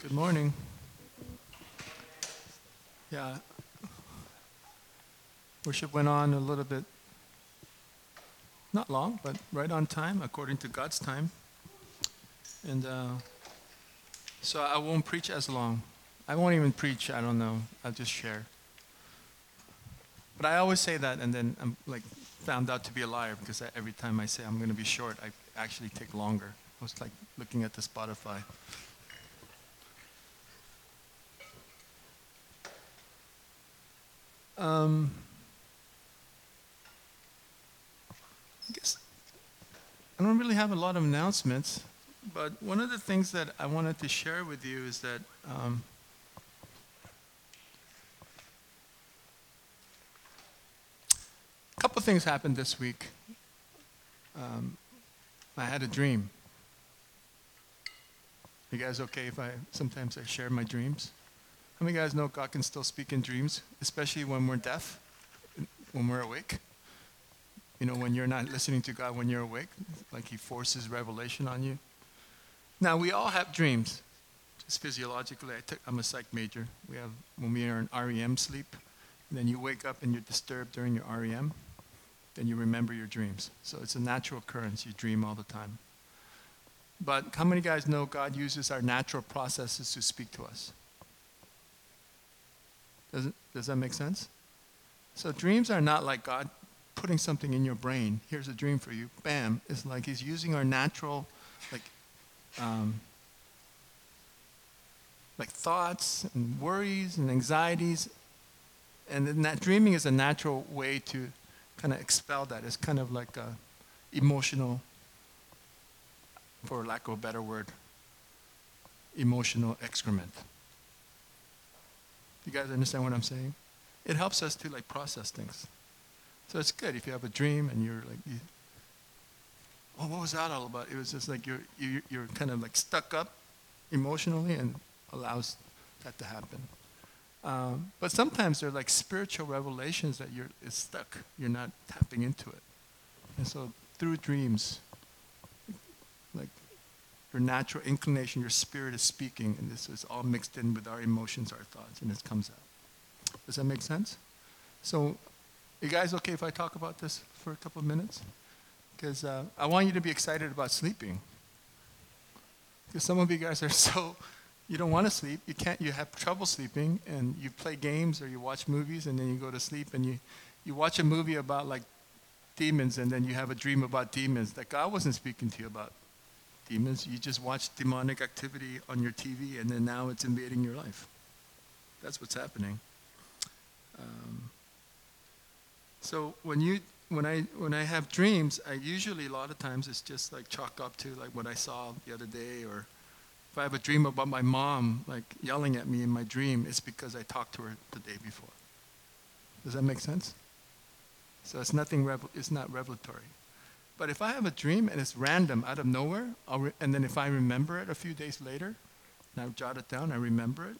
Good morning. Yeah. Worship went on a little bit, not long, but right on time, according to God's time. And uh, so I won't preach as long. I won't even preach, I don't know. I'll just share. But I always say that, and then I'm like found out to be a liar because every time I say I'm going to be short, I actually take longer. I was like looking at the Spotify. Um, I guess I don't really have a lot of announcements, but one of the things that I wanted to share with you is that um, a couple things happened this week. Um, I had a dream. You guys okay if I sometimes I share my dreams? How many guys know God can still speak in dreams, especially when we're deaf, when we're awake? You know, when you're not listening to God when you're awake, like He forces revelation on you. Now, we all have dreams. Just physiologically, I took, I'm a psych major. We have, when we are in REM sleep, then you wake up and you're disturbed during your REM, then you remember your dreams. So it's a natural occurrence. You dream all the time. But how many guys know God uses our natural processes to speak to us? Does, does that make sense? So dreams are not like God putting something in your brain. Here's a dream for you. Bam. It's like He's using our natural, like, um, like thoughts and worries and anxieties. And then that dreaming is a natural way to kind of expel that. It's kind of like a emotional, for lack of a better word, emotional excrement. You guys understand what I'm saying? It helps us to like process things. So it's good if you have a dream and you're like, you, oh, what was that all about? It was just like you're, you're, you're kind of like stuck up emotionally and allows that to happen. Um, but sometimes they're like spiritual revelations that you're it's stuck. You're not tapping into it. And so through dreams, like your natural inclination, your spirit is speaking, and this is all mixed in with our emotions, our thoughts, and it comes out. Does that make sense? So, you guys okay if I talk about this for a couple of minutes? Because uh, I want you to be excited about sleeping. Because some of you guys are so, you don't want to sleep, you can't, you have trouble sleeping, and you play games or you watch movies, and then you go to sleep, and you, you watch a movie about like demons, and then you have a dream about demons that God wasn't speaking to you about demons. You just watch demonic activity on your TV, and then now it's invading your life. That's what's happening. Um, so when you when I when I have dreams, I usually a lot of times it's just like chalk up to like what I saw the other day, or if I have a dream about my mom like yelling at me in my dream, it's because I talked to her the day before. Does that make sense? So it's nothing. It's not revelatory. But if I have a dream and it's random out of nowhere, re- and then if I remember it a few days later, and I jot it down, I remember it,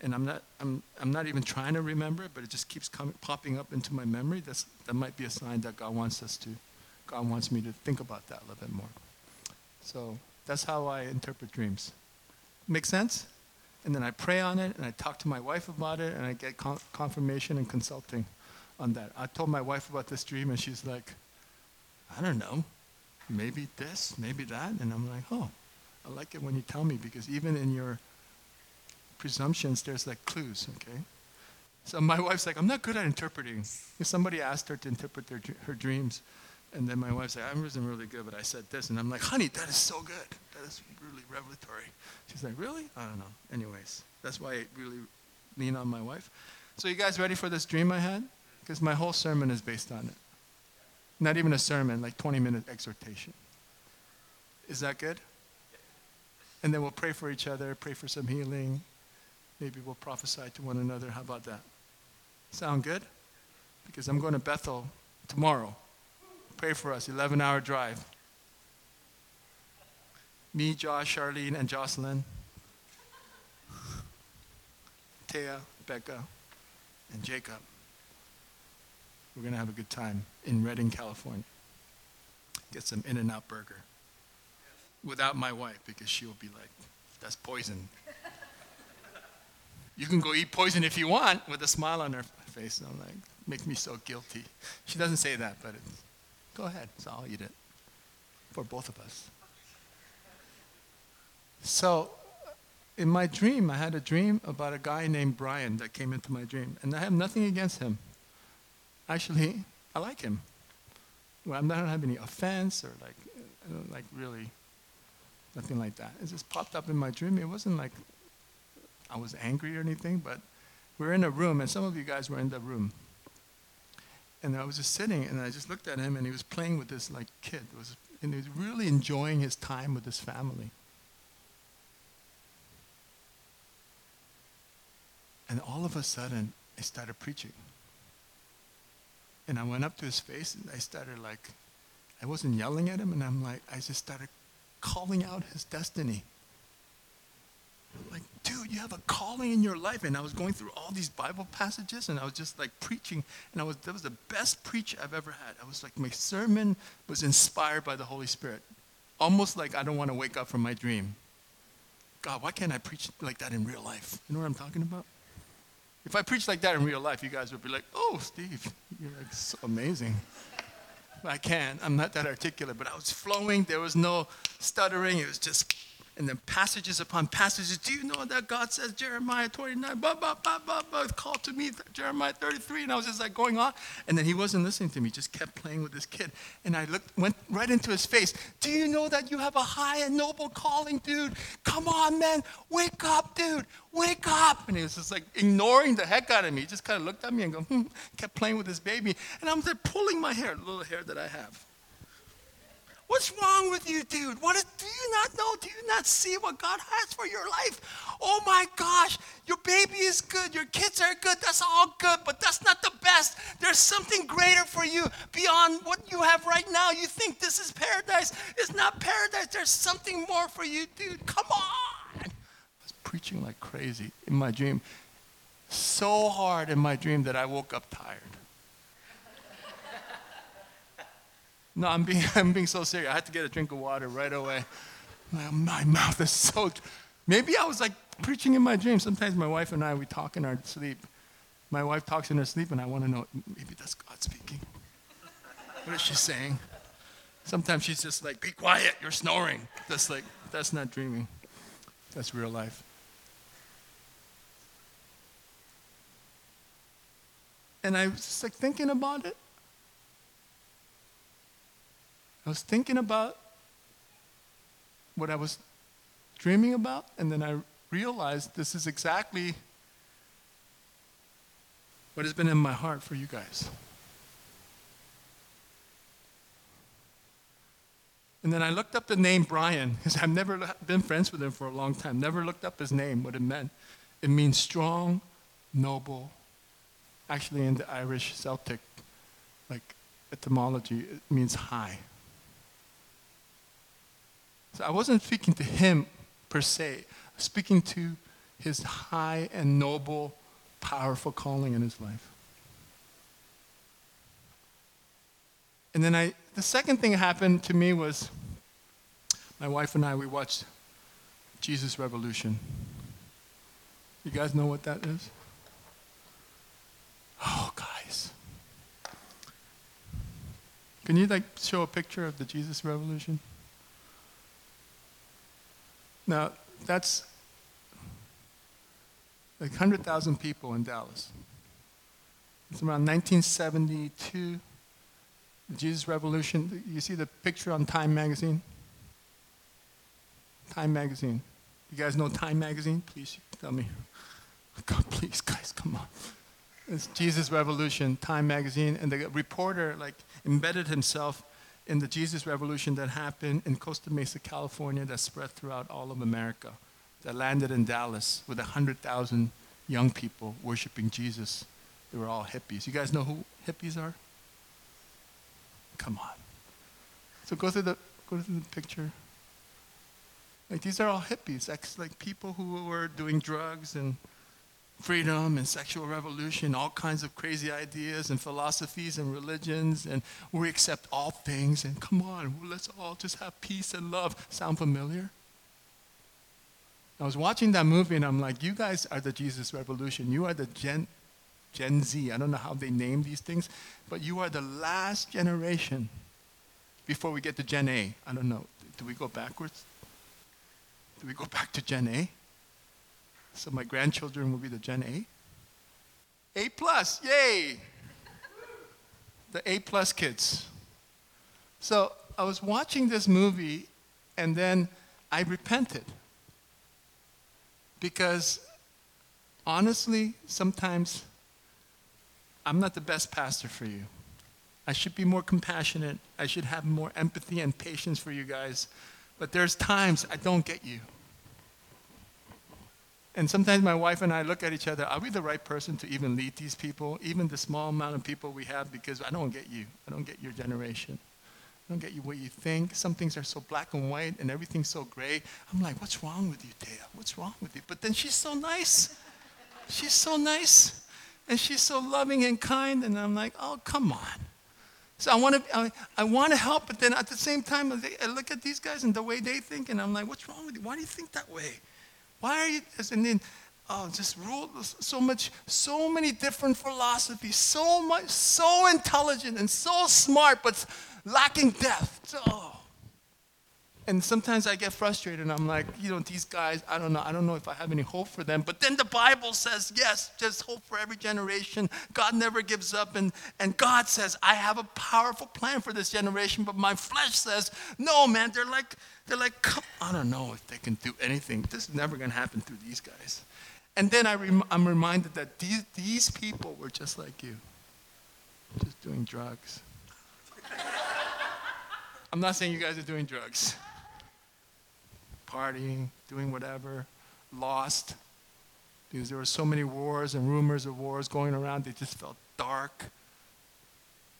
and I'm not, I'm, I'm not even trying to remember it, but it just keeps coming, popping up into my memory, that's, that might be a sign that God wants us to, God wants me to think about that a little bit more. So that's how I interpret dreams. Make sense? And then I pray on it, and I talk to my wife about it, and I get con- confirmation and consulting on that. I told my wife about this dream, and she's like, I don't know, maybe this, maybe that. And I'm like, oh, I like it when you tell me because even in your presumptions, there's like clues, okay? So my wife's like, I'm not good at interpreting. If somebody asked her to interpret their, her dreams, and then my wife's like, I wasn't really good, but I said this. And I'm like, honey, that is so good. That is really revelatory. She's like, really? I don't know. Anyways, that's why I really lean on my wife. So you guys ready for this dream I had? Because my whole sermon is based on it. Not even a sermon, like 20 minute exhortation. Is that good? And then we'll pray for each other, pray for some healing. Maybe we'll prophesy to one another. How about that? Sound good? Because I'm going to Bethel tomorrow. Pray for us, 11 hour drive. Me, Josh, Charlene, and Jocelyn. Taya, Becca, and Jacob. We're going to have a good time in Redding, California. Get some In N Out burger. Without my wife, because she'll be like, that's poison. You can go eat poison if you want with a smile on her face. And I'm like, makes me so guilty. She doesn't say that, but it's, go ahead. So I'll eat it for both of us. So in my dream, I had a dream about a guy named Brian that came into my dream. And I have nothing against him. Actually, I like him. Well, I don't have any offense or like, like really, nothing like that. It just popped up in my dream. It wasn't like I was angry or anything, but we were in a room, and some of you guys were in the room. And I was just sitting, and I just looked at him, and he was playing with this like kid. It was, and he was really enjoying his time with his family. And all of a sudden, I started preaching. And I went up to his face, and I started like, I wasn't yelling at him, and I'm like, I just started calling out his destiny. Like, dude, you have a calling in your life. And I was going through all these Bible passages and I was just like preaching. And I was, that was the best preach I've ever had. I was like, my sermon was inspired by the Holy Spirit. Almost like I don't want to wake up from my dream. God, why can't I preach like that in real life? You know what I'm talking about? If I preach like that in real life, you guys would be like, oh, Steve, you're like so amazing. I can't. I'm not that articulate, but I was flowing. There was no stuttering. It was just and then passages upon passages. Do you know that God says, Jeremiah 29, blah, blah, blah, blah, blah, call to me, Jeremiah 33. And I was just like going on. And then he wasn't listening to me, just kept playing with this kid. And I looked, went right into his face. Do you know that you have a high and noble calling, dude? Come on, man. Wake up, dude. Wake up. And he was just like ignoring the heck out of me. He just kind of looked at me and go, hmm, kept playing with his baby. And I'm there pulling my hair, little hair that I have. What's wrong with you, dude? What is, do you not know? Do you not see what God has for your life? Oh my gosh, your baby is good, your kids are good, that's all good, but that's not the best. There's something greater for you beyond what you have right now. You think this is paradise. It's not paradise. There's something more for you, dude. Come on. I was preaching like crazy in my dream. So hard in my dream that I woke up tired. No, I'm being, I'm being so serious. I had to get a drink of water right away. My mouth is so. Maybe I was like preaching in my dream. Sometimes my wife and I, we talk in our sleep. My wife talks in her sleep, and I want to know maybe that's God speaking. What is she saying? Sometimes she's just like, be quiet, you're snoring. That's like, that's not dreaming. That's real life. And I was just like thinking about it. I was thinking about what I was dreaming about, and then I realized this is exactly what has been in my heart for you guys. And then I looked up the name Brian, because I've never been friends with him for a long time, never looked up his name, what it meant. It means strong, noble. Actually, in the Irish Celtic like etymology, it means high. So I wasn't speaking to him per se, speaking to his high and noble, powerful calling in his life. And then I, the second thing that happened to me was my wife and I, we watched Jesus Revolution. You guys know what that is? Oh, guys. Can you like show a picture of the Jesus Revolution? Now, that's like 100,000 people in Dallas. It's around 1972, the Jesus Revolution. You see the picture on Time Magazine? Time Magazine. You guys know Time Magazine? Please tell me. God, please, guys, come on. It's Jesus Revolution, Time Magazine, and the reporter like embedded himself in the Jesus Revolution that happened in Costa Mesa, California, that spread throughout all of America, that landed in Dallas with 100,000 young people worshiping Jesus. They were all hippies. You guys know who hippies are? Come on. So go through the, go through the picture. Like these are all hippies, like people who were doing drugs and freedom and sexual revolution, all kinds of crazy ideas and philosophies and religions, and we accept all things. And come on, let's all just have peace and love. Sound familiar? I was watching that movie and I'm like, you guys are the Jesus revolution. You are the Gen, Gen Z. I don't know how they name these things, but you are the last generation before we get to Gen A. I don't know. Do we go backwards? Do we go back to Gen A? So my grandchildren will be the Gen A? A plus, yay! The A plus kids. So I was watching this movie and then I repented. Because honestly, sometimes I'm not the best pastor for you. I should be more compassionate. I should have more empathy and patience for you guys. But there's times I don't get you. And sometimes my wife and I look at each other, are we the right person to even lead these people, even the small amount of people we have? Because I don't get you. I don't get your generation. I don't get you what you think. Some things are so black and white and everything's so gray. I'm like, what's wrong with you, Dale? What's wrong with you? But then she's so nice. She's so nice. And she's so loving and kind. And I'm like, oh, come on. So I want to, I, I want to help, but then at the same time, I look at these guys and the way they think, and I'm like, what's wrong with you? Why do you think that way? Why are you? And then, oh, just rule so much, so many different philosophies, so much, so intelligent and so smart, but lacking depth. Oh. And sometimes I get frustrated and I'm like, you know, these guys, I don't know, I don't know if I have any hope for them. But then the Bible says, yes, there's hope for every generation. God never gives up. And, and God says, I have a powerful plan for this generation. But my flesh says, no, man, they're like, they're like, I don't know if they can do anything. This is never going to happen through these guys. And then I rem- I'm reminded that these, these people were just like you, just doing drugs. I'm not saying you guys are doing drugs. Partying, doing whatever, lost. Because there were so many wars and rumors of wars going around, they just felt dark.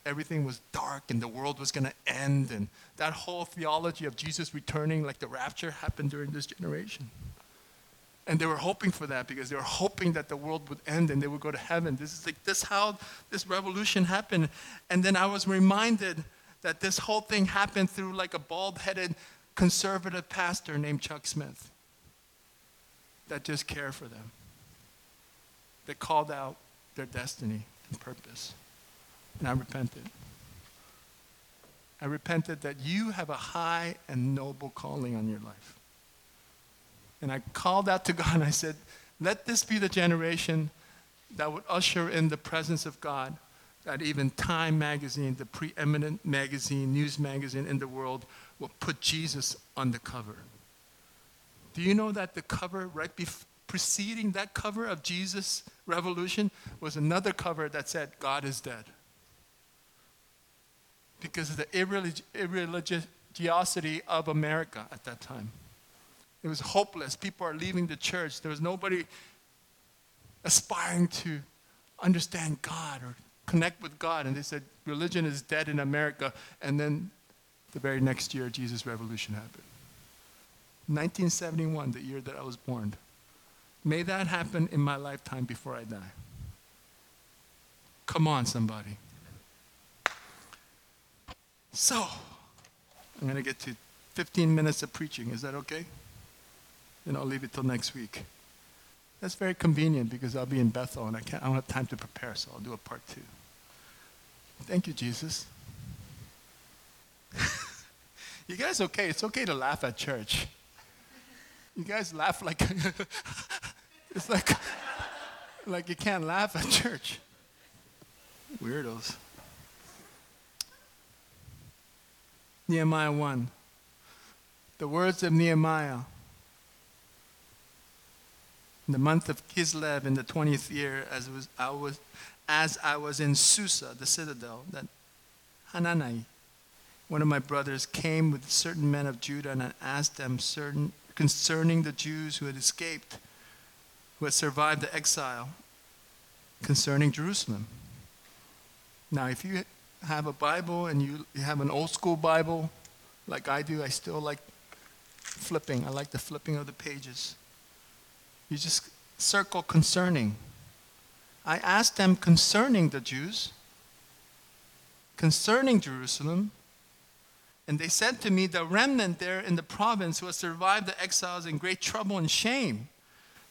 Everything was dark and the world was going to end. And that whole theology of Jesus returning, like the rapture, happened during this generation. And they were hoping for that because they were hoping that the world would end and they would go to heaven. This is like this how this revolution happened. And then I was reminded that this whole thing happened through like a bald headed conservative pastor named Chuck Smith that just cared for them, that called out their destiny and purpose. And I repented. I repented that you have a high and noble calling on your life. And I called out to God and I said, let this be the generation that would usher in the presence of God that even Time magazine, the preeminent magazine, news magazine in the world, will put Jesus on the cover. Do you know that the cover right preceding that cover of Jesus Revolution was another cover that said God is dead? Because of the irrelig- irreligiosity of America at that time. It was hopeless. People are leaving the church. There was nobody aspiring to understand God or connect with God. And they said, religion is dead in America. And then the very next year, Jesus' revolution happened. 1971, the year that I was born. May that happen in my lifetime before I die. Come on, somebody. So, I'm going to get to 15 minutes of preaching. Is that okay? Then I'll leave it till next week. That's very convenient because I'll be in Bethel and I, can't, I don't have time to prepare, so I'll do a part two. Thank you, Jesus. You guys okay? It's okay to laugh at church. You guys laugh like it's like like you can't laugh at church. Weirdos. Nehemiah 1. The words of Nehemiah in the month of Kislev in the 20th year, as, was, I was, as I was in Susa, the citadel, that Hanani, one of my brothers, came with certain men of Judah and asked them certain, concerning the Jews who had escaped, who had survived the exile, concerning Jerusalem. Now, if you have a Bible and you, have an old school Bible, like I do, I still like flipping. I like the flipping of the pages. You just circle concerning. I asked them concerning the Jews, concerning Jerusalem, And they said to me, The remnant there in the province who has survived the exiles in great trouble and shame.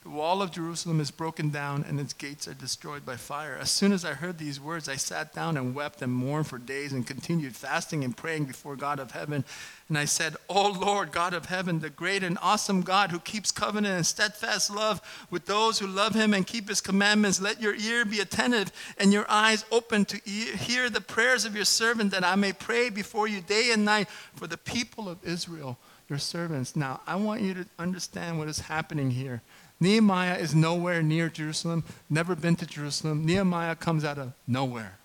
The wall of Jerusalem is broken down and its gates are destroyed by fire. As soon as I heard these words, I sat down and wept and mourned for days and continued fasting and praying before God of heaven. And I said, O Lord, God of heaven, the great and awesome God who keeps covenant and steadfast love with those who love him and keep his commandments, let your ear be attentive and your eyes open to hear the prayers of your servant that I may pray before you day and night for the people of Israel, your servants. Now, I want you to understand what is happening here. Nehemiah is nowhere near Jerusalem, never been to Jerusalem. Nehemiah comes out of nowhere.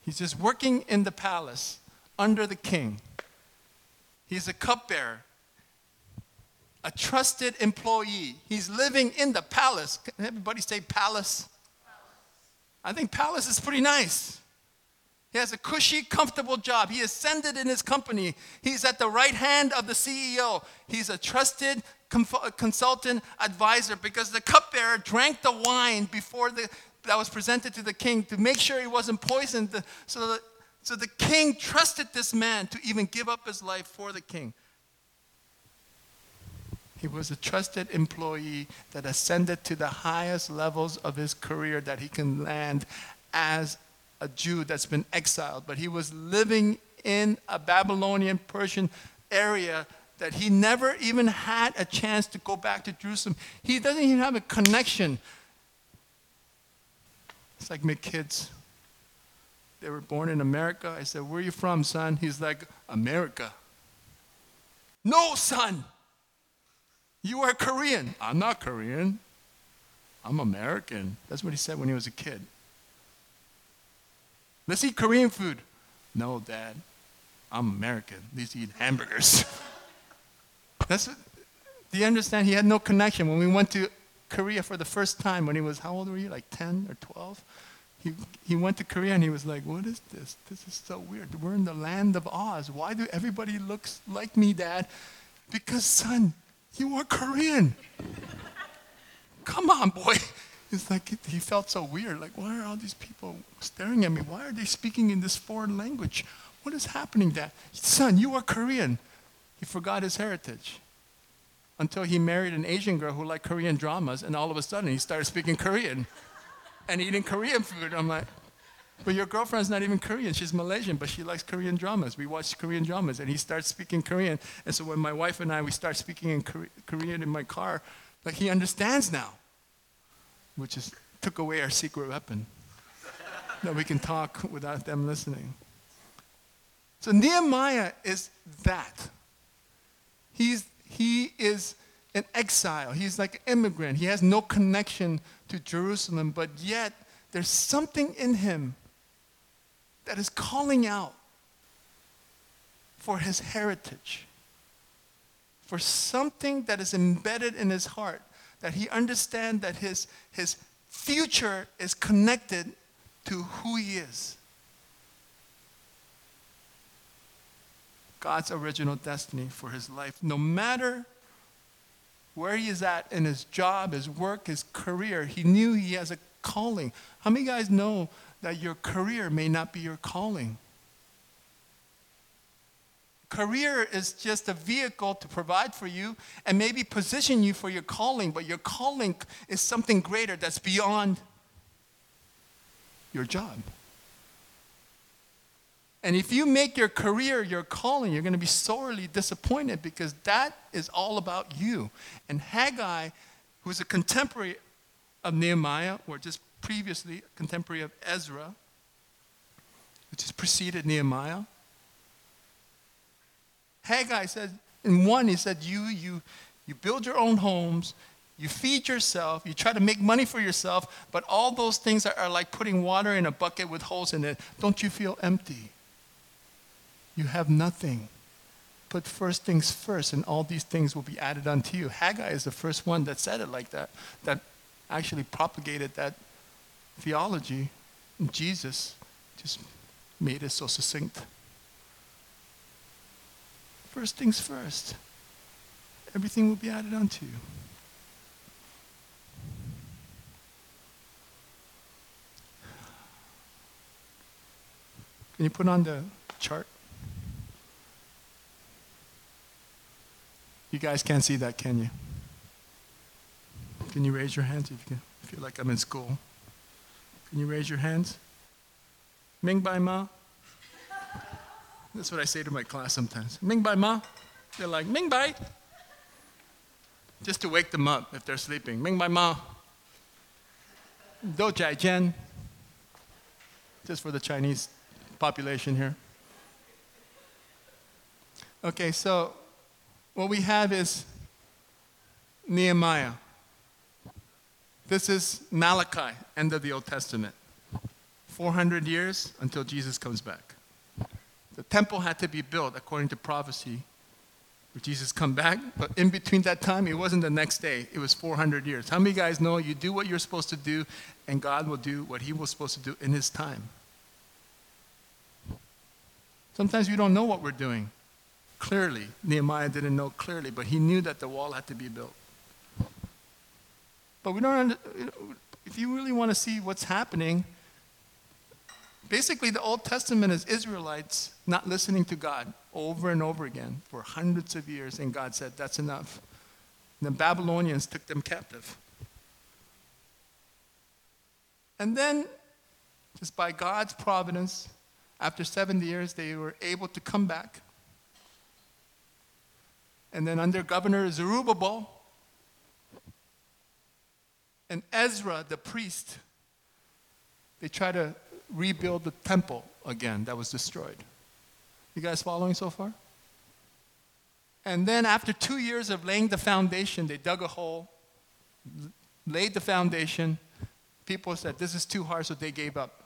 He's just working in the palace under the king. He's a cupbearer, a trusted employee. He's living in the palace. Can everybody say palace? I think palace is pretty nice. He has a cushy, comfortable job. He ascended in his company. He's at the right hand of the CEO. He's a trusted consultant advisor because the cupbearer drank the wine before the, that was presented to the king to make sure he wasn't poisoned. So, the, so the king trusted this man to even give up his life for the king. He was a trusted employee that ascended to the highest levels of his career that he can land as a Jew that's been exiled. But he was living in a Babylonian Persian area that he never even had a chance to go back to Jerusalem. He doesn't even have a connection. It's like my kids. They were born in America. I said, Where are you from, son? He's like, America. No, son. You are Korean. I'm not Korean. I'm American. That's what he said when he was a kid. Let's eat Korean food. No, Dad. I'm American. Let's eat hamburgers. That's, do you understand? He had no connection. When we went to Korea for the first time, when he was, how old were you? Like 10 or 12? He, he went to Korea and he was like, What is this? This is so weird. We're in the land of Oz. Why do everybody look like me, Dad? Because, son, you are Korean. Come on, boy. It's like he felt so weird. Like, why are all these people staring at me? Why are they speaking in this foreign language? What is happening, Dad? Son, you are Korean. He forgot his heritage until he married an Asian girl who liked Korean dramas, and all of a sudden he started speaking Korean and eating Korean food. I'm like, but your girlfriend's not even Korean. She's Malaysian, but she likes Korean dramas. We watch Korean dramas, and he starts speaking Korean. And so when my wife and I we start speaking in Korean in my car, like he understands now, which is took away our secret weapon that we can talk without them listening. So Nehemiah is that. He's, he is an exile. He's like an immigrant. He has no connection to Jerusalem, but yet there's something in him that is calling out for his heritage, for something that is embedded in his heart, that he understands that his, his future is connected to who he is. God's original destiny for his life. No matter where he is at in his job, his work, his career, he knew he has a calling. How many guys know that your career may not be your calling? Career is just a vehicle to provide for you and maybe position you for your calling, but your calling is something greater that's beyond your job. And if you make your career your calling, you're going to be sorely disappointed because that is all about you. And Haggai, who's a contemporary of Nehemiah, or just previously a contemporary of Ezra, which has preceded Nehemiah, Haggai said, in one, he said, You, you, you build your own homes, you feed yourself, you try to make money for yourself, but all those things are, are like putting water in a bucket with holes in it. Don't you feel empty? You have nothing. Put first things first, and all these things will be added unto you. Haggai is the first one that said it like that, that actually propagated that theology. Jesus just made it so succinct. First things first. Everything will be added unto you. Can you put on the chart? You guys can't see that, can you? Can you raise your hands if you can? feel like I'm in school? Can you raise your hands? Ming Bai Ma? That's what I say to my class sometimes. Ming Bai Ma? They're like, Ming Bai. Just to wake them up if they're sleeping. Ming Bai Ma. Do Jai Jian. Just for the Chinese population here. Okay, so what we have is Nehemiah. This is Malachi, end of the Old Testament. 400 years until Jesus comes back. The temple had to be built according to prophecy for Jesus come back, but in between that time, it wasn't the next day. It was 400 years. How many guys know you do what you're supposed to do, and God will do what He was supposed to do in His time? Sometimes we don't know what we're doing clearly. Nehemiah didn't know clearly, but he knew that the wall had to be built. But we don't. If you really want to see what's happening, Basically, the Old Testament is Israelites not listening to God over and over again for hundreds of years, and God said, That's enough. And the Babylonians took them captive. And then, just by God's providence, after 70 years, they were able to come back. And then, under Governor Zerubbabel and Ezra, the priest, they try to rebuild the temple again that was destroyed. You guys following so far? And then, after two years of laying the foundation, they dug a hole, laid the foundation. People said, This is too hard, so they gave up.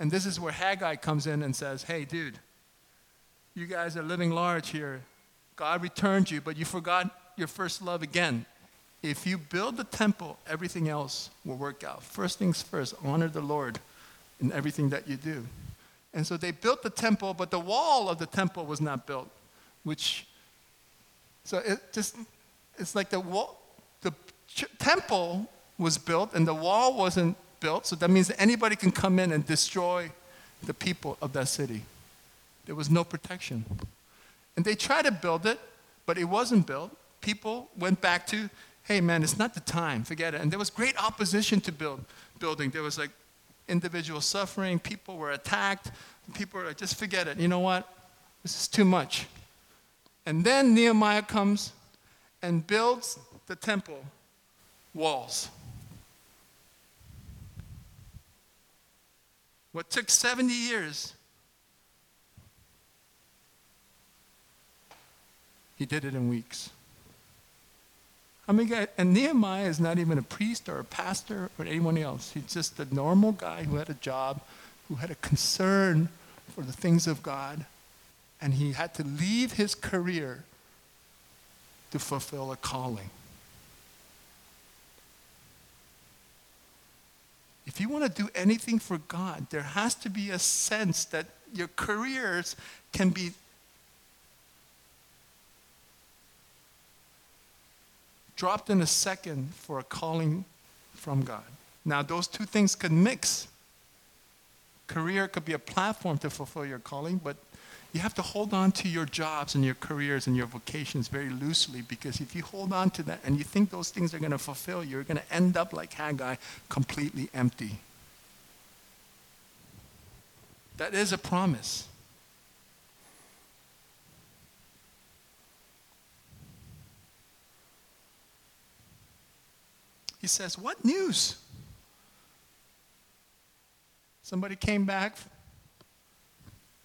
And this is where Haggai comes in and says, Hey, dude, you guys are living large here. God returned you, but you forgot your first love again. If you build the temple, everything else will work out. First things first, honor the Lord in everything that you do. And so they built the temple, but the wall of the temple was not built, which, so it just, it's like the wall, the ch- temple was built and the wall wasn't built, so that means that anybody can come in and destroy the people of that city. There was no protection. And they tried to build it, but it wasn't built. People went back to, hey man, it's not the time, forget it. And there was great opposition to build building. There was like individual suffering, people were attacked, people were like, just forget it. You know what? This is too much. And then Nehemiah comes and builds the temple walls. What took 70 years, he did it in weeks. I mean, and Nehemiah is not even a priest or a pastor or anyone else. He's just a normal guy who had a job, who had a concern for the things of God, and he had to leave his career to fulfill a calling. If you want to do anything for God, there has to be a sense that your careers can be dropped in a second for a calling from God. Now, those two things could mix. Career could be a platform to fulfill your calling, but you have to hold on to your jobs and your careers and your vocations very loosely because if you hold on to that and you think those things are going to fulfill you, you're going to end up like Haggai, completely empty. That is a promise. He says, What news? Somebody came back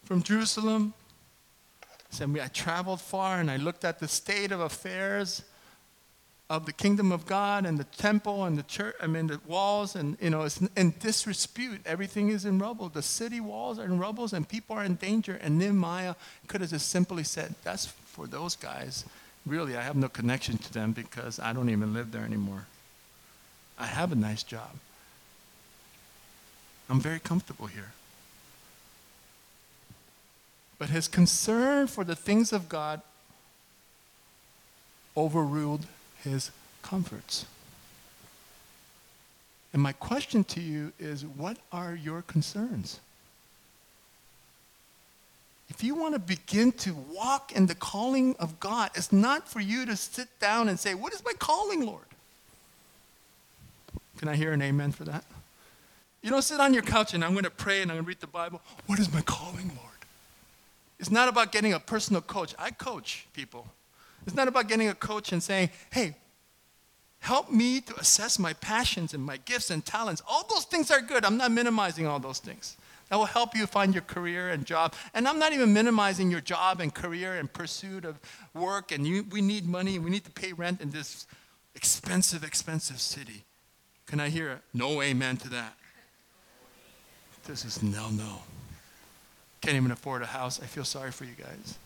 from Jerusalem. Said, I traveled far and I looked at the state of affairs of the kingdom of God and the temple and the church, I mean, the walls, and, you know, it's in disrepute. Everything is in rubble. The city walls are in rubble and people are in danger. And Nehemiah could have just simply said, That's for those guys. Really, I have no connection to them because I don't even live there anymore. I have a nice job. I'm very comfortable here. But his concern for the things of God overruled his comforts. And my question to you is what are your concerns? if you want to begin to walk in the calling of God, it's not for you to sit down and say, What is my calling, Lord? Can I hear an amen for that? You don't sit on your couch and I'm going to pray and I'm going to read the Bible. What is my calling, Lord? It's not about getting a personal coach. I coach people. It's not about getting a coach and saying, hey, help me to assess my passions and my gifts and talents. All those things are good. I'm not minimizing all those things. That will help you find your career and job. And I'm not even minimizing your job and career and pursuit of work. And you, we need money and we need to pay rent in this expensive, expensive city. Can I hear it? no amen to that? This is no, no. Can't even afford a house. I feel sorry for you guys.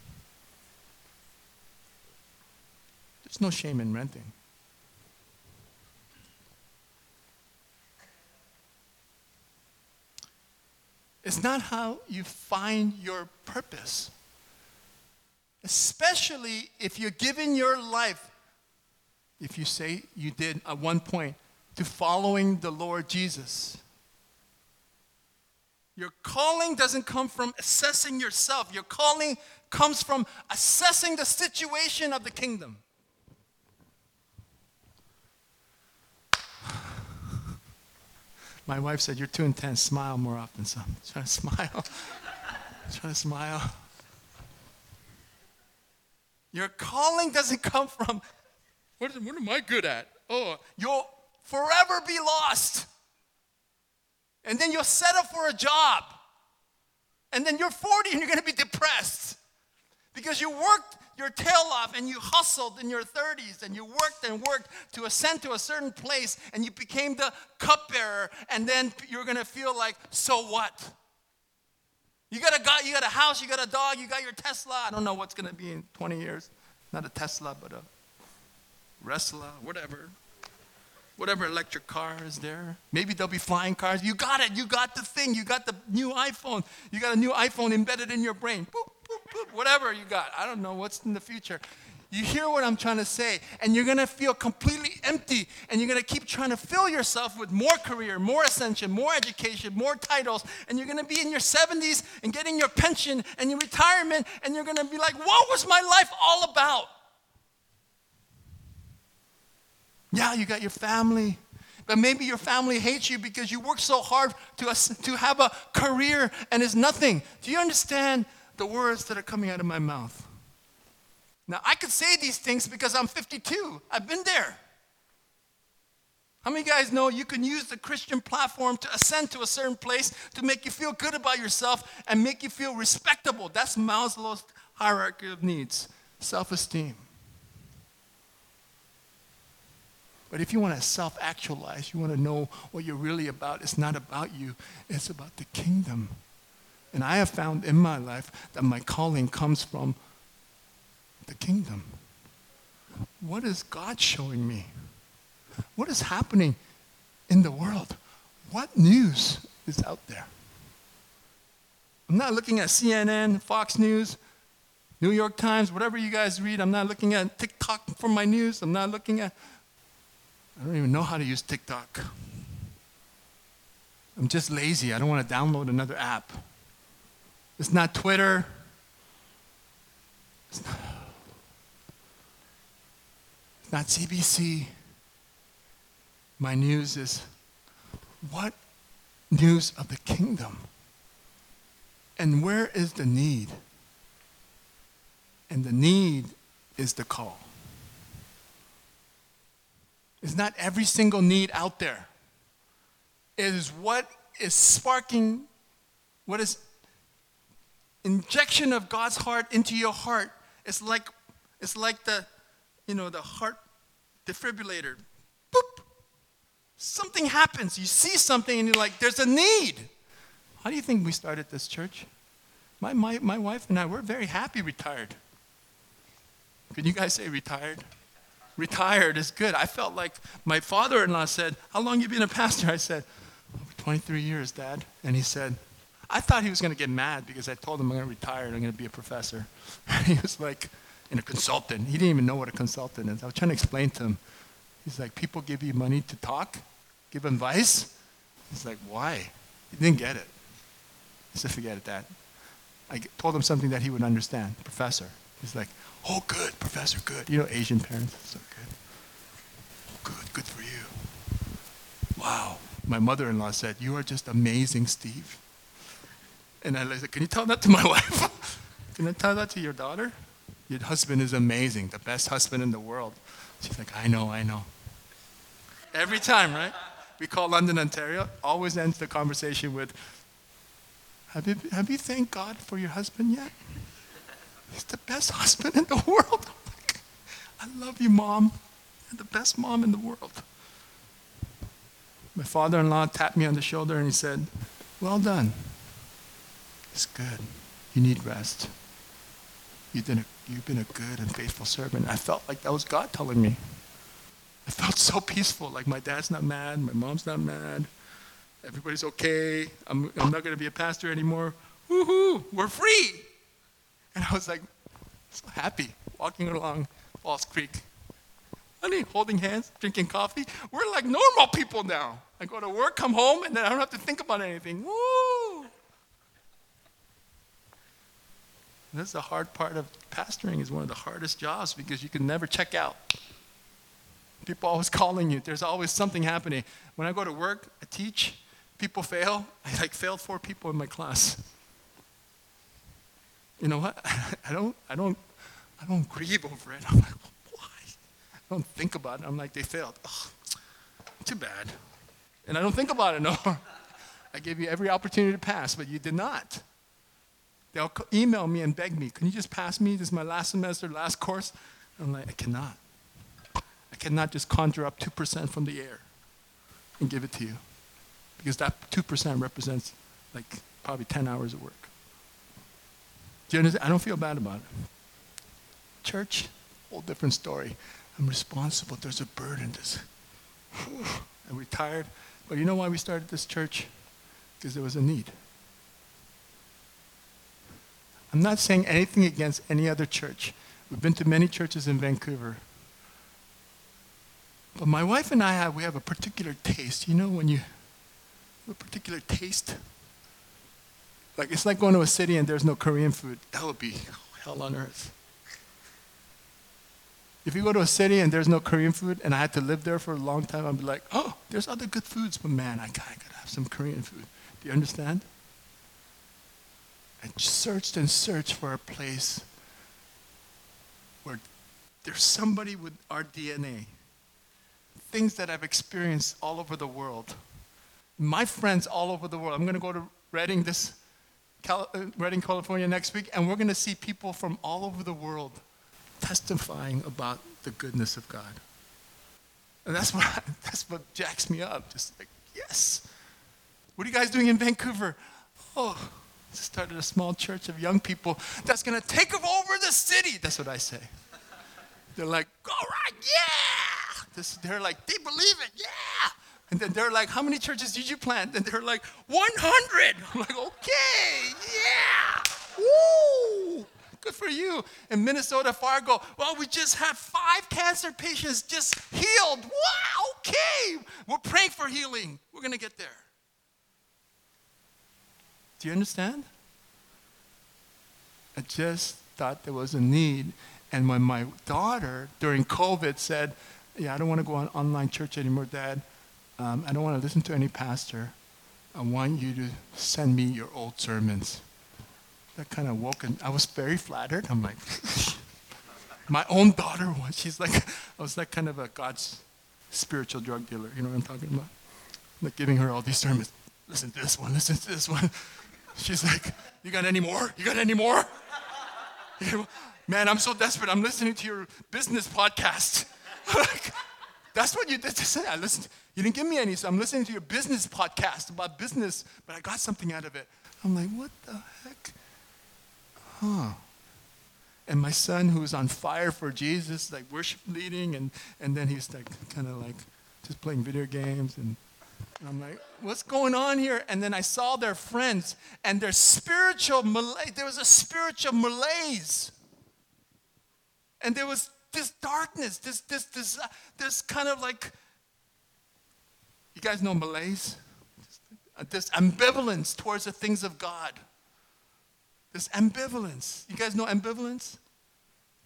There's no shame in renting. It's not how you find your purpose. Especially if you're giving your life, if you say you did at one point, to following the Lord Jesus. Your calling doesn't come from assessing yourself. Your calling comes from assessing the situation of the kingdom. My wife said, You're too intense. Smile more often, son. Try to smile. Try to smile. Your calling doesn't come from, what, what am I good at? Oh, you'll forever be lost. And then you'll settle for a job. And then you're 40 and you're going to be depressed. Because you worked your tail off and you hustled in your 30s and you worked and worked to ascend to a certain place and you became the cupbearer and then you're going to feel like so what? You got a you got a house you got a dog you got your tesla. I don't know what's going to be in 20 years. Not a tesla but a wrestler whatever whatever electric car is there. Maybe there'll be flying cars. You got it. You got the thing. You got the new iPhone. You got a new iPhone embedded in your brain. Boop, boop, boop, whatever you got. I don't know what's in the future. You hear what I'm trying to say, and you're gonna feel completely empty, and you're gonna keep trying to fill yourself with more career, more ascension, more education, more titles, and you're gonna be in your 70s and getting your pension and your retirement, and you're gonna be like, what was my life all about? Yeah, you got your family. But maybe your family hates you because you work so hard to, to have a career and it's nothing. Do you understand the words that are coming out of my mouth? Now, I could say these things because I'm 52. I've been there. How many guys know you can use the Christian platform to ascend to a certain place to make you feel good about yourself and make you feel respectable? That's Maslow's hierarchy of needs self esteem. But if you want to self actualize, you want to know what you're really about, it's not about you, it's about the kingdom. And I have found in my life that my calling comes from the kingdom. What is God showing me? What is happening in the world? What news is out there? I'm not looking at CNN, Fox News, New York Times, whatever you guys read. I'm not looking at TikTok for my news. I'm not looking at I don't even know how to use TikTok. I'm just lazy. I don't want to download another app. It's not Twitter. It's not, it's not CBC. My news is what news of the kingdom? And where is the need? And the need is the call. It's not every single need out there. It is what is sparking, what is injection of God's heart into your heart. It's like it's like the, you know, the heart defibrillator. Boop. Something happens. You see something and you're like, there's a need. How do you think we started this church? My, my, my wife and I, we're very happy retired. Can you guys say retired? Retired is good. I felt like my father-in-law said, how long you been a pastor? I said, 23 years, Dad. And he said, I thought he was going to get mad because I told him I'm going to retire and I'm going to be a professor. he was like, and a consultant. He didn't even know what a consultant is. I was trying to explain to him. He's like, people give you money to talk, give advice. He's like, why? He didn't get it. He said, forget it, Dad. I told him something that he would understand. Professor. He's like, oh, good, professor, good. You know, Asian parents, so good. Good, good for you. Wow. My mother-in-law said, you are just amazing, Steve. And I said, can you tell that to my wife? can I tell that to your daughter? Your husband is amazing, the best husband in the world. She's like, I know, I know. Every time, right? We call London, Ontario, always ends the conversation with, have you, have you thanked God for your husband yet? He's the best husband in the world. Oh like, I love you, mom. You're the best mom in the world. My father in law tapped me on the shoulder and he said, Well done. It's good. You need rest. You did a, you've been a good and faithful servant. I felt like that was God telling me. I felt so peaceful, like my dad's not mad, my mom's not mad, everybody's okay, I'm, I'm not going to be a pastor anymore. Woohoo, we're free. And I was like, so happy, walking along False Creek. Honey, holding hands, drinking coffee. We're like normal people now. I go to work, come home, and then I don't have to think about anything. Woo! is the hard part of pastoring is one of the hardest jobs because you can never check out. People always calling you. There's always something happening. When I go to work, I teach, people fail. I like failed four people in my class. You know what? I don't, I don't, I don't grieve over it. I'm like, why? I don't think about it. I'm like, they failed. Ugh, too bad. And I don't think about it no more. I gave you every opportunity to pass, but you did not. They'll email me and beg me, can you just pass me? This is my last semester, last course. I'm like, I cannot. I cannot just conjure up 2% from the air and give it to you. Because that 2% represents like probably 10 hours of work. Do you understand? I don't feel bad about it. Church, whole different story. I'm responsible. There's a burden. This. I'm retired. But you know why we started this church? Because there was a need. I'm not saying anything against any other church. We've been to many churches in Vancouver. But my wife and I have we have a particular taste. You know when you have a particular taste? Like it's like going to a city and there's no Korean food. That would be hell on earth. If you go to a city and there's no Korean food and I had to live there for a long time, I'd be like, oh, there's other good foods, but man, I gotta, gotta have some Korean food. Do you understand? I searched and searched for a place where there's somebody with our DNA. Things that I've experienced all over the world. My friends all over the world. I'm to go to Redding this Cal- uh, Redding, California next week, and we're going to see people from all over the world testifying about the goodness of God. And that's what, that's what jacks me up. Just like, yes. What are you guys doing in Vancouver? Oh, started a small church of young people that's going to take over the city. That's what I say. They're like, all right, yeah. This, they're like, they believe it, yeah. And then they're like, how many churches did you plant? And they're like, 100. I'm like, okay, yeah. Woo. Good for you. In Minnesota, Fargo, well, we just had five cancer patients just healed. Wow, okay. We're praying for healing. We're going to get there. Do you understand? I just thought there was a need. And when my daughter, during COVID, said, Yeah, I don't want to go on online church anymore, Dad. Um, I don't want to listen to any pastor. I want you to send me your old sermons. That kind of woke, and I was very flattered. I'm like, my own daughter was. She's like, I was like kind of a God's spiritual drug dealer. You know what I'm talking about? Like giving her all these sermons. Listen to this one. Listen to this one. She's like, You got any more? You got any more? Man, I'm so desperate. I'm listening to your business podcast. like, that's what you did to say. I listened. You didn't give me any, so I'm listening to your business podcast about business, but I got something out of it. I'm like, what the heck? Huh. And my son, who's on fire for Jesus, like worship leading, and, and then he's like kind of like just playing video games and and I'm like, what's going on here? And then I saw their friends and their spiritual malaise. There was a spiritual malaise. And there was this darkness, this, this, this, uh, this kind of like, you guys know malaise? This ambivalence towards the things of God. This ambivalence. You guys know ambivalence?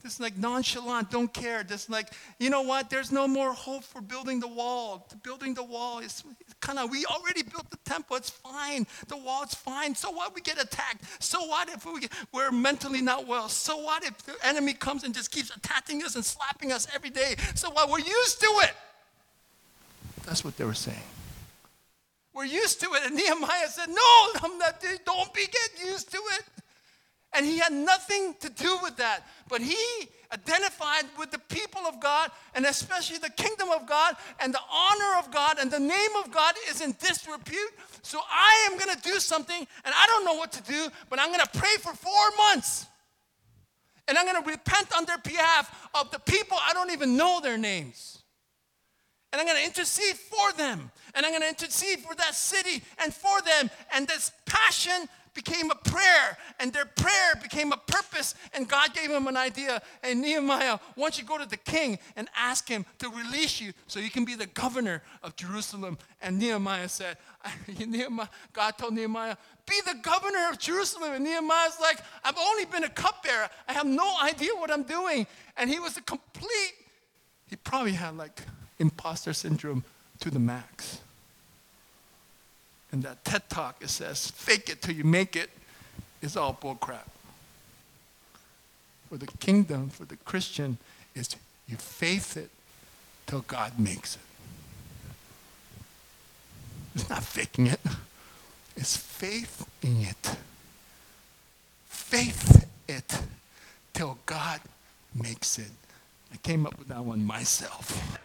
This like nonchalant, don't care. Just like, you know what? There's no more hope for building the wall. Building the wall is kind of, we already built the temple. It's fine. The wall is fine. So what? We get attacked. So what if we, we're mentally not well? So what if the enemy comes and just keeps attacking us and slapping us every day? So what? We're used to it. That's what they were saying. We're used to it. And Nehemiah said, No, I'm not, don't be get used to it. And he had nothing to do with that. But he identified with the people of God and especially the kingdom of God and the honor of God and the name of God is in disrepute. So I am going to do something and I don't know what to do, but I'm going to pray for four months. And I'm going to repent on their behalf of the people I don't even know their names. And I'm going to intercede for them. And I'm going to intercede for that city and for them. And this passion became a prayer, and their prayer became a purpose, and God gave him an idea. And Nehemiah, why don't you go to the king and ask him to release you so you can be the governor of Jerusalem. And Nehemiah said, Nehemiah, God told Nehemiah, be the governor of Jerusalem. And Nehemiah's like, I've only been a cupbearer. I have no idea what I'm doing. And he was a complete, he probably had like imposter syndrome to the max. And that TED talk, it says, fake it till you make it, it, is all bullcrap. For the kingdom, for the Christian, is you faith it till God makes it. It's not faking it. It's faith in it. Faith it till God makes it. I came up with that one myself.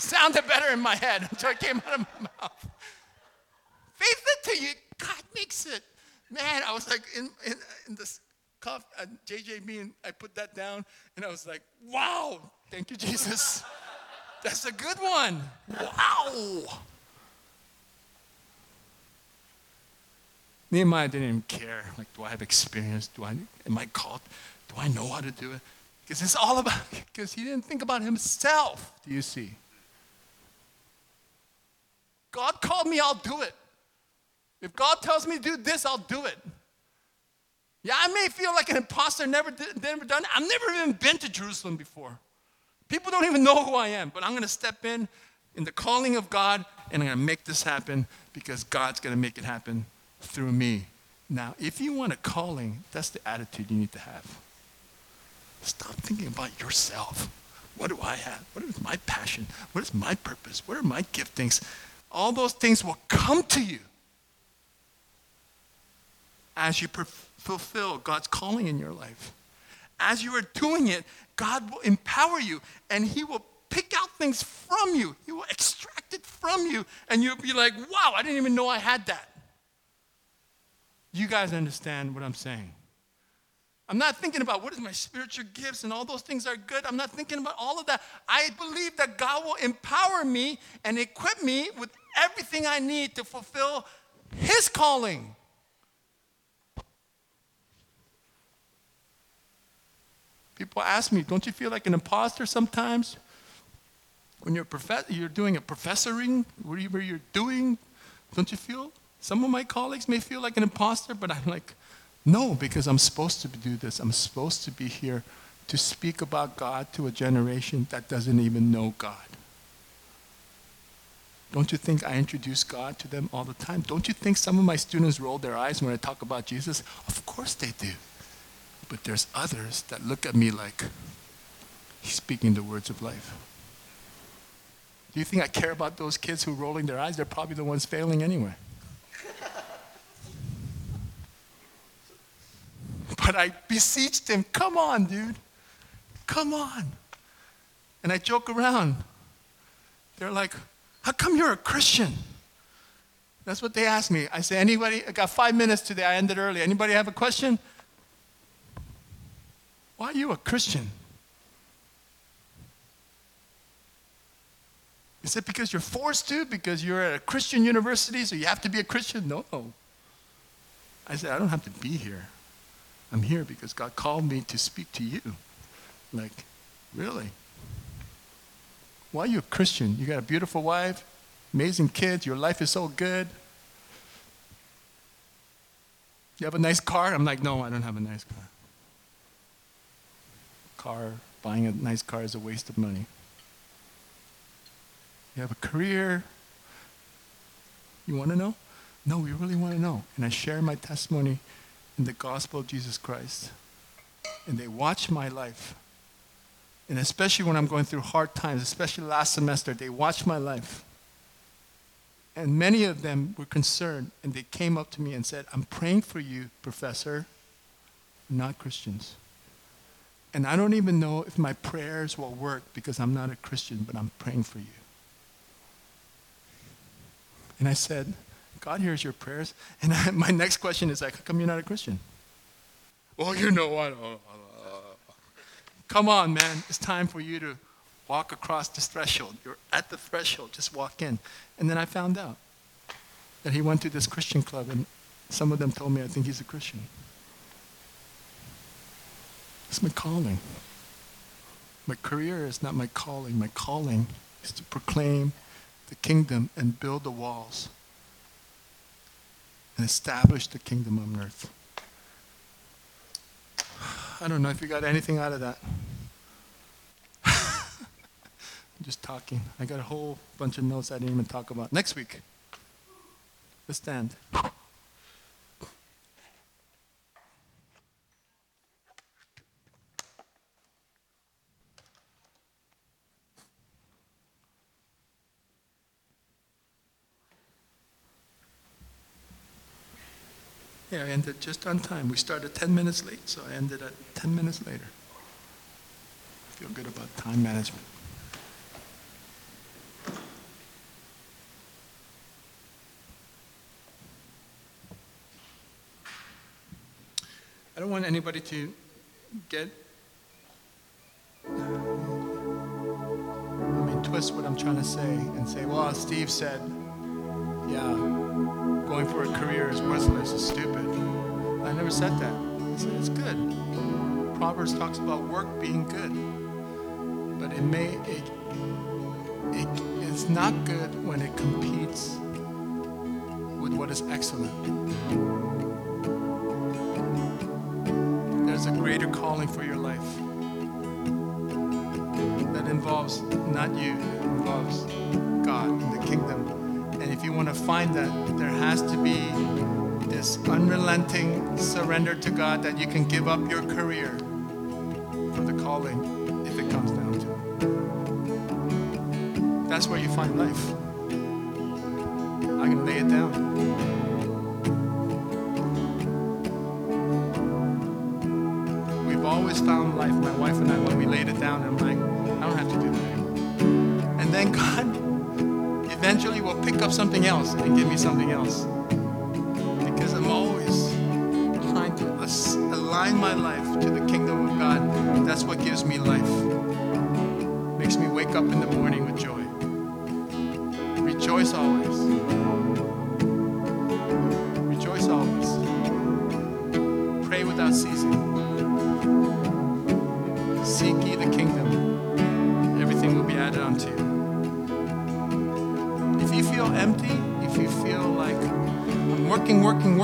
Sounded better in my head until it came out of my mouth. Faith it to you, God makes it. Man, I was like in, in, in this cough, uh, JJ, me, and I put that down, and I was like, wow, thank you, Jesus. That's a good one. Wow. Nehemiah didn't even care. Like, do I have experience? Do I am I called? Do I know how to do it? Because it's all about because he didn't think about himself. Do you see? God called me, I'll do it. If God tells me to do this, I'll do it. Yeah, I may feel like an imposter, never, did, never done it. I've never even been to Jerusalem before. People don't even know who I am, but I'm going to step in in the calling of God and I'm going to make this happen because God's going to make it happen through me. Now, if you want a calling, that's the attitude you need to have. Stop thinking about yourself. What do I have? What is my passion? What is my purpose? What are my giftings? All those things will come to you as you fulfill God's calling in your life. As you are doing it, God will empower you and He will pick out things from you. He will extract it from you, and you'll be like, wow, I didn't even know I had that. You guys understand what I'm saying? I'm not thinking about what is my spiritual gifts and all those things are good. I'm not thinking about all of that. I believe that God will empower me and equip me with everything I need to fulfill His calling. People ask me, don't you feel like an imposter sometimes? When you're, prof- you're doing a professoring, whatever you're doing, don't you feel? Some of my colleagues may feel like an imposter, but I'm like, no, because I'm supposed to do this. I'm supposed to be here to speak about God to a generation that doesn't even know God. Don't you think I introduce God to them all the time? Don't you think some of my students roll their eyes when I talk about Jesus? Of course they do. But there's others that look at me like he's speaking the words of life. Do you think I care about those kids who are rolling their eyes? They're probably the ones failing anyway. But I beseeched him, come on, dude. Come on. And I joke around. They're like, how come you're a Christian? That's what they asked me. I say, anybody, I got five minutes today. I ended early. Anybody have a question? Why are you a Christian? Is it because you're forced to? Because you're at a Christian university, so you have to be a Christian? No. I said, I don't have to be here. I'm here because God called me to speak to you. Like, really? Why are you a Christian? You got a beautiful wife, amazing kids, your life is so good. You have a nice car? I'm like, no, I don't have a nice car. Car, buying a nice car is a waste of money. You have a career? You want to know? No, we really want to know. And I share my testimony in the gospel of Jesus Christ. And they watch my life. And especially when I'm going through hard times, especially last semester, they watched my life. And many of them were concerned, and they came up to me and said, I'm praying for you, Professor, not Christians. And I don't even know if my prayers will work because I'm not a Christian, but I'm praying for you. And I said, God hears your prayers. And I, my next question is like, how come you're not a Christian? Well, you know what? Come on, man. It's time for you to walk across this threshold. You're at the threshold. Just walk in. And then I found out that he went to this Christian club, and some of them told me I think he's a Christian. It's my calling. My career is not my calling. My calling is to proclaim the kingdom and build the walls and establish the kingdom on earth. I don't know if you got anything out of that. Just talking. I got a whole bunch of notes I didn't even talk about. Next week, let's stand. Yeah, I ended just on time. We started 10 minutes late, so I ended at 10 minutes later. Feel good about time management. I don't want anybody to get, um, I mean, twist what I'm trying to say and say, well, Steve said, yeah, going for a career is worthless, it's stupid. I never said that. I said it's good. Proverbs talks about work being good, but it may it, it it's not good when it competes with what is excellent. There's a greater calling for your life that involves not you, it involves God and the kingdom if you want to find that, there has to be this unrelenting surrender to God that you can give up your career for the calling if it comes down to it. That's where you find life. I can lay it down. We've always found life, my wife and I, when we laid it down. I'm up something else and give me something else. Because I'm always trying to align my life to the kingdom of God. That's what gives me life. Makes me wake up in the morning with joy. Rejoice always.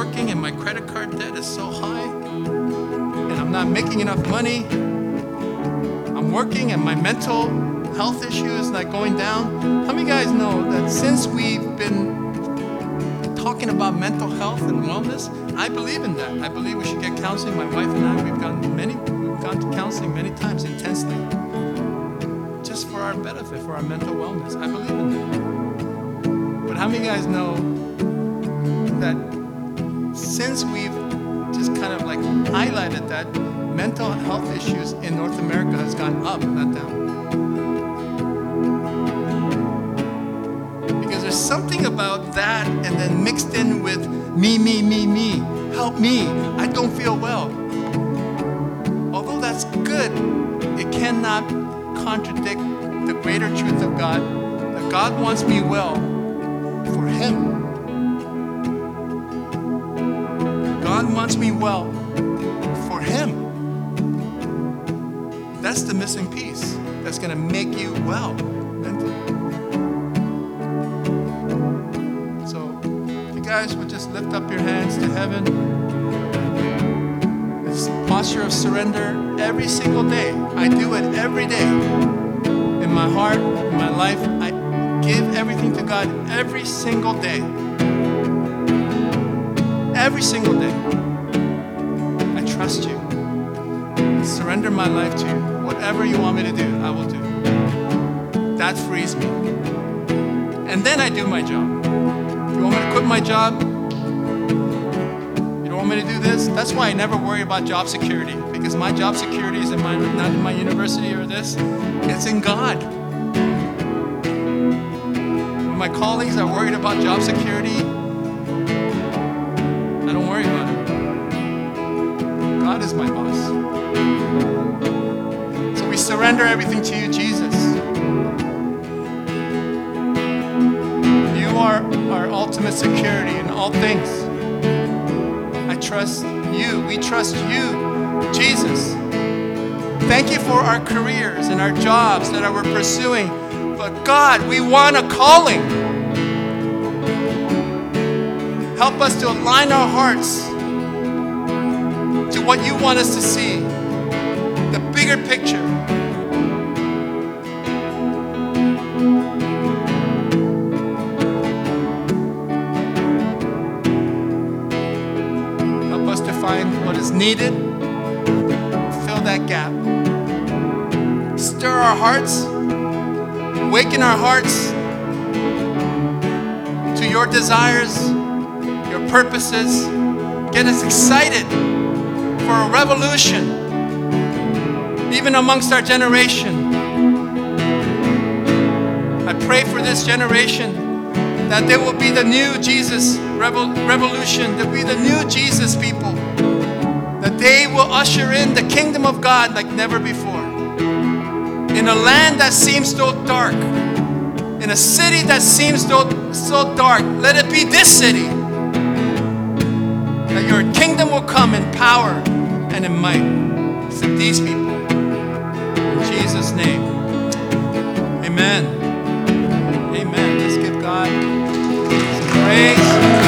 Working, and my credit card debt is so high, and I'm not making enough money, I'm working, and my mental health issue is not going down. How many guys know that since we've been talking about mental health and wellness, I believe in that. I believe we should get counseling. My wife and I, we've gone many, we've gone to counseling many times intensely, just for our benefit, for our mental wellness. I believe in that. But how many guys know that since we've just kind of like highlighted that mental health issues in North America has gone up, not down? Because there's something about that and then mixed in with me, me, me, me, help me, I don't feel well. Although that's good, it cannot contradict the greater truth of God that God wants me well wants me well for Him. That's the missing piece that's going to make you well mentally. So, if you guys would just lift up your hands to heaven. This posture of surrender every single day. I do it every day. In my heart, in my life, I give everything to God every single day. Every single day. Trust you. Surrender my life to you. Whatever you want me to do, I will do. That frees me. And then I do my job. You want me to quit my job, you don't want me to do this? That's why I never worry about job security. Because my job security is in my, not in my university or this, it's in God. When my colleagues are worried about job security, is my boss. So we surrender everything to you, Jesus. You are our ultimate security in all things. I trust you. We trust you, Jesus. Thank you for our careers and our jobs that we're pursuing. But God, we want a calling. Help us to align our hearts to what you want us to see, the bigger picture. Help us to find what is needed, fill that gap. Stir our hearts, awaken our hearts to your desires, your purposes. Get us excited for a revolution, even amongst our generation. I pray for this generation that there will be the new Jesus revol- revolution, that be the new Jesus people, that they will usher in the kingdom of God like never before. In a land that seems so dark, in a city that seems so, so dark, let it be this city. That your kingdom will come in power and in might. for these people. In Jesus' name. Amen. Amen. Let's give God some praise.